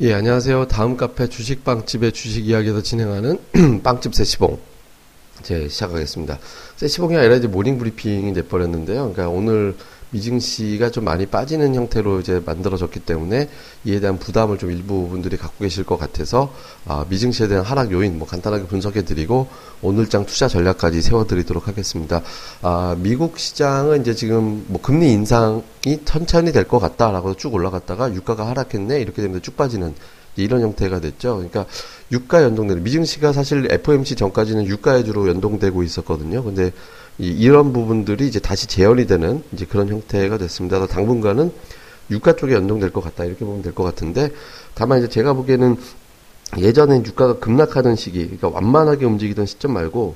예, 안녕하세요. 다음 카페 주식빵집의 주식 이야기에서 진행하는 빵집 세시봉. 제 시작하겠습니다. 세시봉이 아니라 이제 모닝 브리핑이 돼버렸는데요. 그러니까 오늘 미증시가 좀 많이 빠지는 형태로 이제 만들어졌기 때문에 이에 대한 부담을 좀 일부 분들이 갖고 계실 것 같아서 아, 미증시에 대한 하락 요인 뭐 간단하게 분석해 드리고 오늘장 투자 전략까지 세워 드리도록 하겠습니다. 아, 미국 시장은 이제 지금 뭐 금리 인상이 천천히 될 것 같다라고 쭉 올라갔다가 유가가 하락했네 이렇게 되면 쭉 빠지는 이런 형태가 됐죠. 그러니까 유가 연동되는 미증시가 사실 FOMC 전까지는 유가에 주로 연동되고 있었거든요. 근데 이, 이런 부분들이 이제 다시 재현이 되는 이제 그런 형태가 됐습니다. 당분간은 유가 쪽에 연동될 것 같다 이렇게 보면 될 것 같은데 다만 이제 제가 보기에는 예전엔 유가가 급락하던 시기, 그러니까 완만하게 움직이던 시점 말고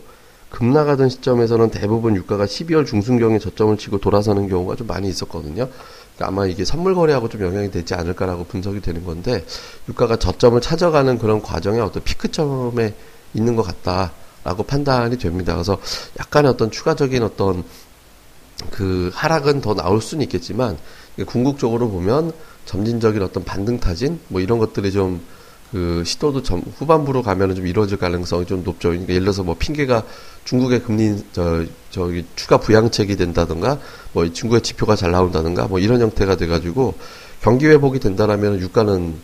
급락하던 시점에서는 대부분 유가가 12월 중순경에 저점을 치고 돌아서는 경우가 좀 많이 있었거든요. 그러니까 아마 이게 선물 거래하고 좀 영향이 되지 않을까라고 분석이 되는 건데 유가가 저점을 찾아가는 그런 과정에 어떤 피크점에 있는 것 같다. 라고 판단이 됩니다. 그래서 약간의 어떤 추가적인 어떤 그 하락은 더 나올 수는 있겠지만 궁극적으로 보면 점진적인 어떤 반등 타진 뭐 이런 것들이 좀 그 시도도 점, 후반부로 가면은 좀 이루어질 가능성이 좀 높죠. 그러니까 예를 들어서 뭐 핑계가 중국의 금리 저 저기 추가 부양책이 된다든가 뭐 중국의 지표가 잘 나온다든가 뭐 이런 형태가 돼 가지고 경기 회복이 된다라면 유가는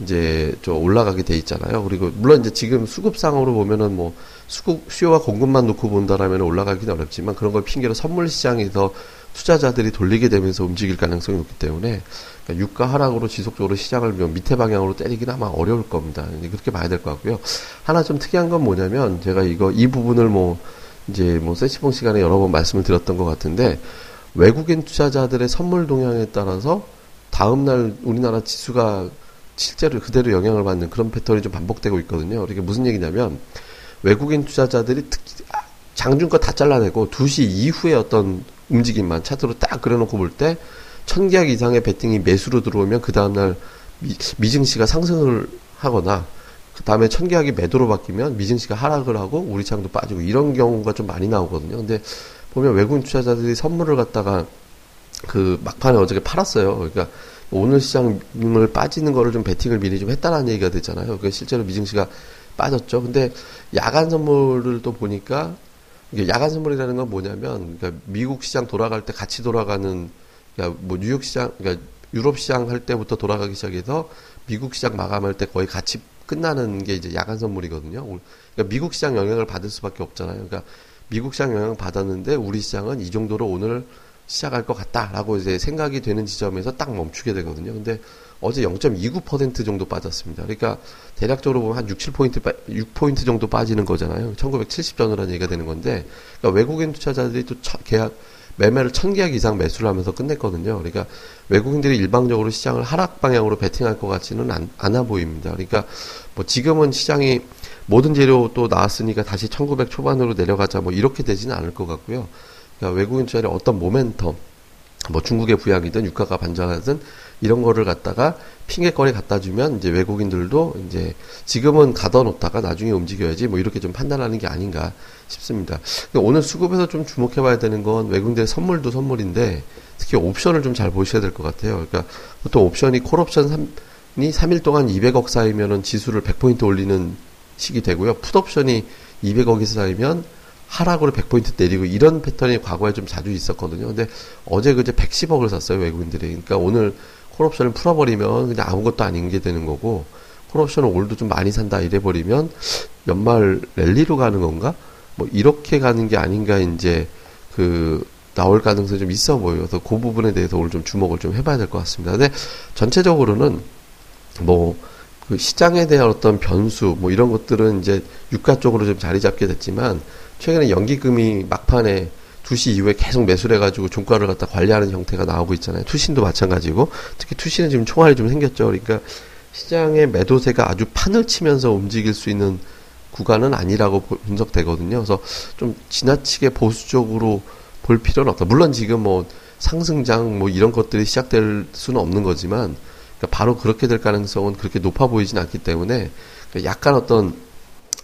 이제 좀 올라가게 돼 있잖아요. 그리고 물론 이제 지금 수급상으로 보면은 뭐 수급 수요와 공급만 놓고 본다라면 올라가기는 어렵지만 그런 걸 핑계로 선물 시장에서 투자자들이 돌리게 되면서 움직일 가능성이 높기 때문에 그러니까 유가 하락으로 지속적으로 시장을 밑에 방향으로 때리기는 아마 어려울 겁니다. 그렇게 봐야 될 것 같고요. 하나 좀 특이한 건 뭐냐면 제가 이거 이 부분을 뭐 이제 뭐 세시봉 시간에 여러 번 말씀을 드렸던 것 같은데 외국인 투자자들의 선물 동향에 따라서 다음날 우리나라 지수가 실제로 그대로 영향을 받는 그런 패턴이 좀 반복되고 있거든요. 이게 무슨 얘기냐면 외국인 투자자들이 특히 장중 거 다 잘라내고 2시 이후에 어떤 움직임만 차트로 딱 그려놓고 볼 때 천계약 이상의 베팅이 매수로 들어오면 그 다음날 미, 증시가 상승을 하거나 그 다음에 천계약이 매도로 바뀌면 미증시가 하락을 하고 우리 창도 빠지고 이런 경우가 좀 많이 나오거든요. 근데 보면 외국인 투자자들이 선물을 갖다가 그 막판에 어저께 팔았어요. 그러니까 오늘 시장을 빠지는 거를 좀 베팅을 미리 좀 했다라는 얘기가 되잖아요. 그러니까 실제로 미증시가 빠졌죠. 근데 야간 선물을 또 보니까 이게 야간 선물이라는 건 뭐냐면 그러니까 미국 시장 돌아갈 때 같이 돌아가는 그러니까 뭐 뉴욕 시장 그러니까 유럽 시장 할 때부터 돌아가기 시작해서 미국 시장 마감할 때 거의 같이 끝나는 게 이제 야간 선물이거든요. 그러니까 미국 시장 영향을 받을 수밖에 없잖아요. 그러니까 미국 시장 영향을 받았는데 우리 시장은 이 정도로 오늘 시작할 것 같다라고 이제 생각이 되는 지점에서 딱 멈추게 되거든요. 근데 어제 0.29% 정도 빠졌습니다. 그러니까 대략적으로 보면 한 6, 7포인트, 6포인트 정도 빠지는 거잖아요. 1970전후라는 얘기가 되는 건데, 그러니까 외국인 투자자들이 또 계약, 매매를 천 계약 이상 매수를 하면서 끝냈거든요. 그러니까 외국인들이 일방적으로 시장을 하락 방향으로 베팅할 것 같지는 않, 않아 보입니다. 그러니까 뭐 지금은 시장이 모든 재료 또 나왔으니까 다시 1900 초반으로 내려가자 뭐 이렇게 되지는 않을 것 같고요. 그러니까 외국인 투자의 어떤 모멘텀, 뭐 중국의 부양이든 유가가 반전하든 이런 거를 갖다가 핑계거리 갖다 주면 이제 외국인들도 이제 지금은 가둬놓다가 나중에 움직여야지 뭐 이렇게 좀 판단하는 게 아닌가 싶습니다. 그러니까 오늘 수급에서 좀 주목해 봐야 되는 건 외국인들의 선물도 선물인데 특히 옵션을 좀 잘 보셔야 될 것 같아요. 그러니까 보통 옵션이 콜옵션 3이 3일 동안 200억 쌓이면은 지수를 100포인트 올리는 식이 되고요. 풋옵션이 200억이 쌓이면 하락으로 100포인트 때리고 이런 패턴이 과거에 좀 자주 있었거든요. 근데 어제 그제 110억을 샀어요, 외국인들이. 그러니까 오늘 콜옵션을 풀어버리면 그냥 아무것도 아닌 게 되는 거고, 콜옵션을 올도 좀 많이 산다 이래버리면 연말 랠리로 가는 건가? 뭐 이렇게 가는 게 아닌가 이제 그 나올 가능성이 좀 있어 보여요. 그래서 그 부분에 대해서 오늘 좀 주목을 좀 해봐야 될 것 같습니다. 근데 전체적으로는 뭐 그 시장에 대한 어떤 변수 뭐 이런 것들은 이제 유가 쪽으로 좀 자리 잡게 됐지만 최근에 연기금이 막판에 2시 이후에 계속 매수를 해가지고 종가를 갖다 관리하는 형태가 나오고 있잖아요. 투신도 마찬가지고 특히 투신은 지금 총알이 좀 생겼죠. 그러니까 시장의 매도세가 아주 판을 치면서 움직일 수 있는 구간은 아니라고 분석되거든요. 그래서 좀 지나치게 보수적으로 볼 필요는 없다. 물론 지금 뭐 상승장 뭐 이런 것들이 시작될 수는 없는 거지만 그러니까 바로 그렇게 될 가능성은 그렇게 높아 보이진 않기 때문에 그러니까 약간 어떤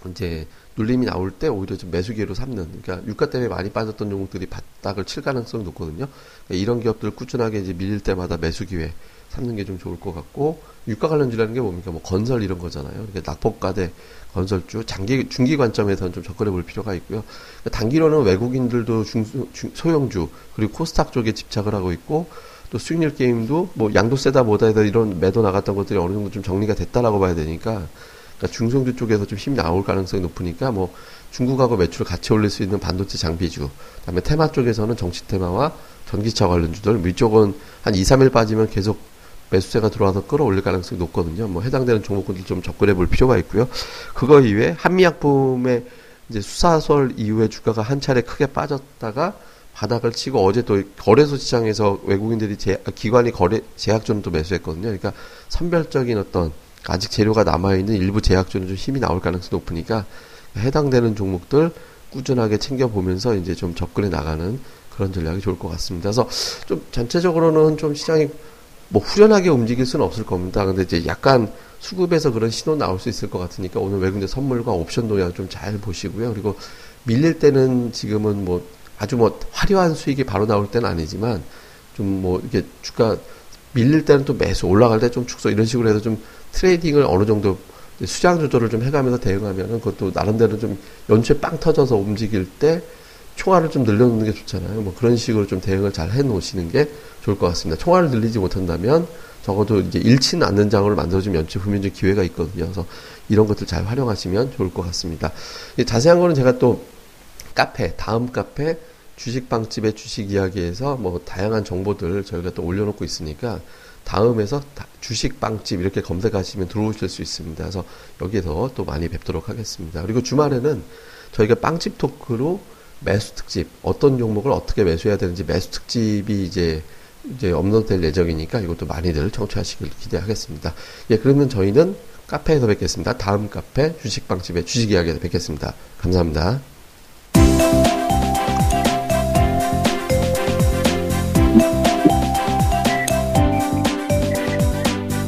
이제 눌림이 나올 때 오히려 좀 매수 기회로 삼는 그러니까 유가 때문에 많이 빠졌던 종목들이 바닥을 칠 가능성이 높거든요. 그러니까 이런 기업들 꾸준하게 이제 밀릴 때마다 매수 기회 삼는 게 좀 좋을 것 같고 유가 관련주라는 게 뭡니까? 뭐 건설 이런 거잖아요. 그러니까 낙폭과대 건설주 장기 중기 관점에서는 좀 접근해 볼 필요가 있고요. 그러니까 단기로는 외국인들도 중, 중, 소형주 그리고 코스닥 쪽에 집착을 하고 있고 또 수익률 게임도 뭐 양도 세다 해서 이런 매도 나갔던 것들이 어느 정도 좀 정리가 됐다라고 봐야 되니까 그러니까 중성주 쪽에서 좀 힘이 나올 가능성이 높으니까 뭐 중국하고 매출을 같이 올릴 수 있는 반도체 장비주 그다음에 테마 쪽에서는 정치 테마와 전기차 관련주들 위쪽은 한 2, 3일 빠지면 계속 매수세가 들어와서 끌어올릴 가능성이 높거든요. 뭐 해당되는 종목군들 좀 접근해 볼 필요가 있고요. 그거 이외에 한미약품의 이제 수사설 이후에 주가가 한 차례 크게 빠졌다가 바닥을 치고 어제 또 거래소 시장에서 외국인들이 제, 기관이 거래 또 매수했거든요. 그러니까 선별적인 어떤 아직 재료가 남아 있는 일부 제약주는 좀 힘이 나올 가능성이 높으니까 해당되는 종목들 꾸준하게 챙겨 보면서 이제 좀 접근해 나가는 그런 전략이 좋을 것 같습니다. 그래서 좀 전체적으로는 좀 시장이 뭐 후련하게 움직일 수는 없을 겁니다. 근데 이제 약간 수급에서 그런 신호 나올 수 있을 것 같으니까 오늘 외국인 선물과 옵션 동향 좀 잘 보시고요. 그리고 밀릴 때는 지금은 뭐 아주 뭐 화려한 수익이 바로 나올 때는 아니지만 좀 뭐 이렇게 주가 밀릴 때는 또 매수 올라갈 때 좀 축소 이런 식으로 해서 좀 트레이딩을 어느 정도 수장 조절을 좀 해가면서 대응하면은 그것도 나름대로 좀 연초에 빵 터져서 움직일 때 총알을 좀 늘려놓는 게 좋잖아요. 뭐 그런 식으로 좀 대응을 잘 해놓으시는 게 좋을 것 같습니다. 총알을 늘리지 못한다면 적어도 이제 잃지는 않는 장으로 만들어주면 연초 후면 좀 기회가 있거든요. 그래서 이런 것들 잘 활용하시면 좋을 것 같습니다. 자세한 거는 제가 또 카페, 다음 카페, 주식방집의 주식 이야기에서 뭐 다양한 정보들 저희가 또 올려놓고 있으니까 다음에서 주식빵집 이렇게 검색하시면 들어오실 수 있습니다. 그래서 여기에서 또 많이 뵙도록 하겠습니다. 그리고 주말에는 저희가 빵집 토크로 매수 특집 어떤 종목을 어떻게 매수해야 되는지 매수 특집이 이제 이제 업로드될 예정이니까 이것도 많이들 청취하시길 기대하겠습니다. 예, 그러면 저희는 카페에서 뵙겠습니다. 다음 카페 주식빵집의 주식 이야기에서 뵙겠습니다. 감사합니다.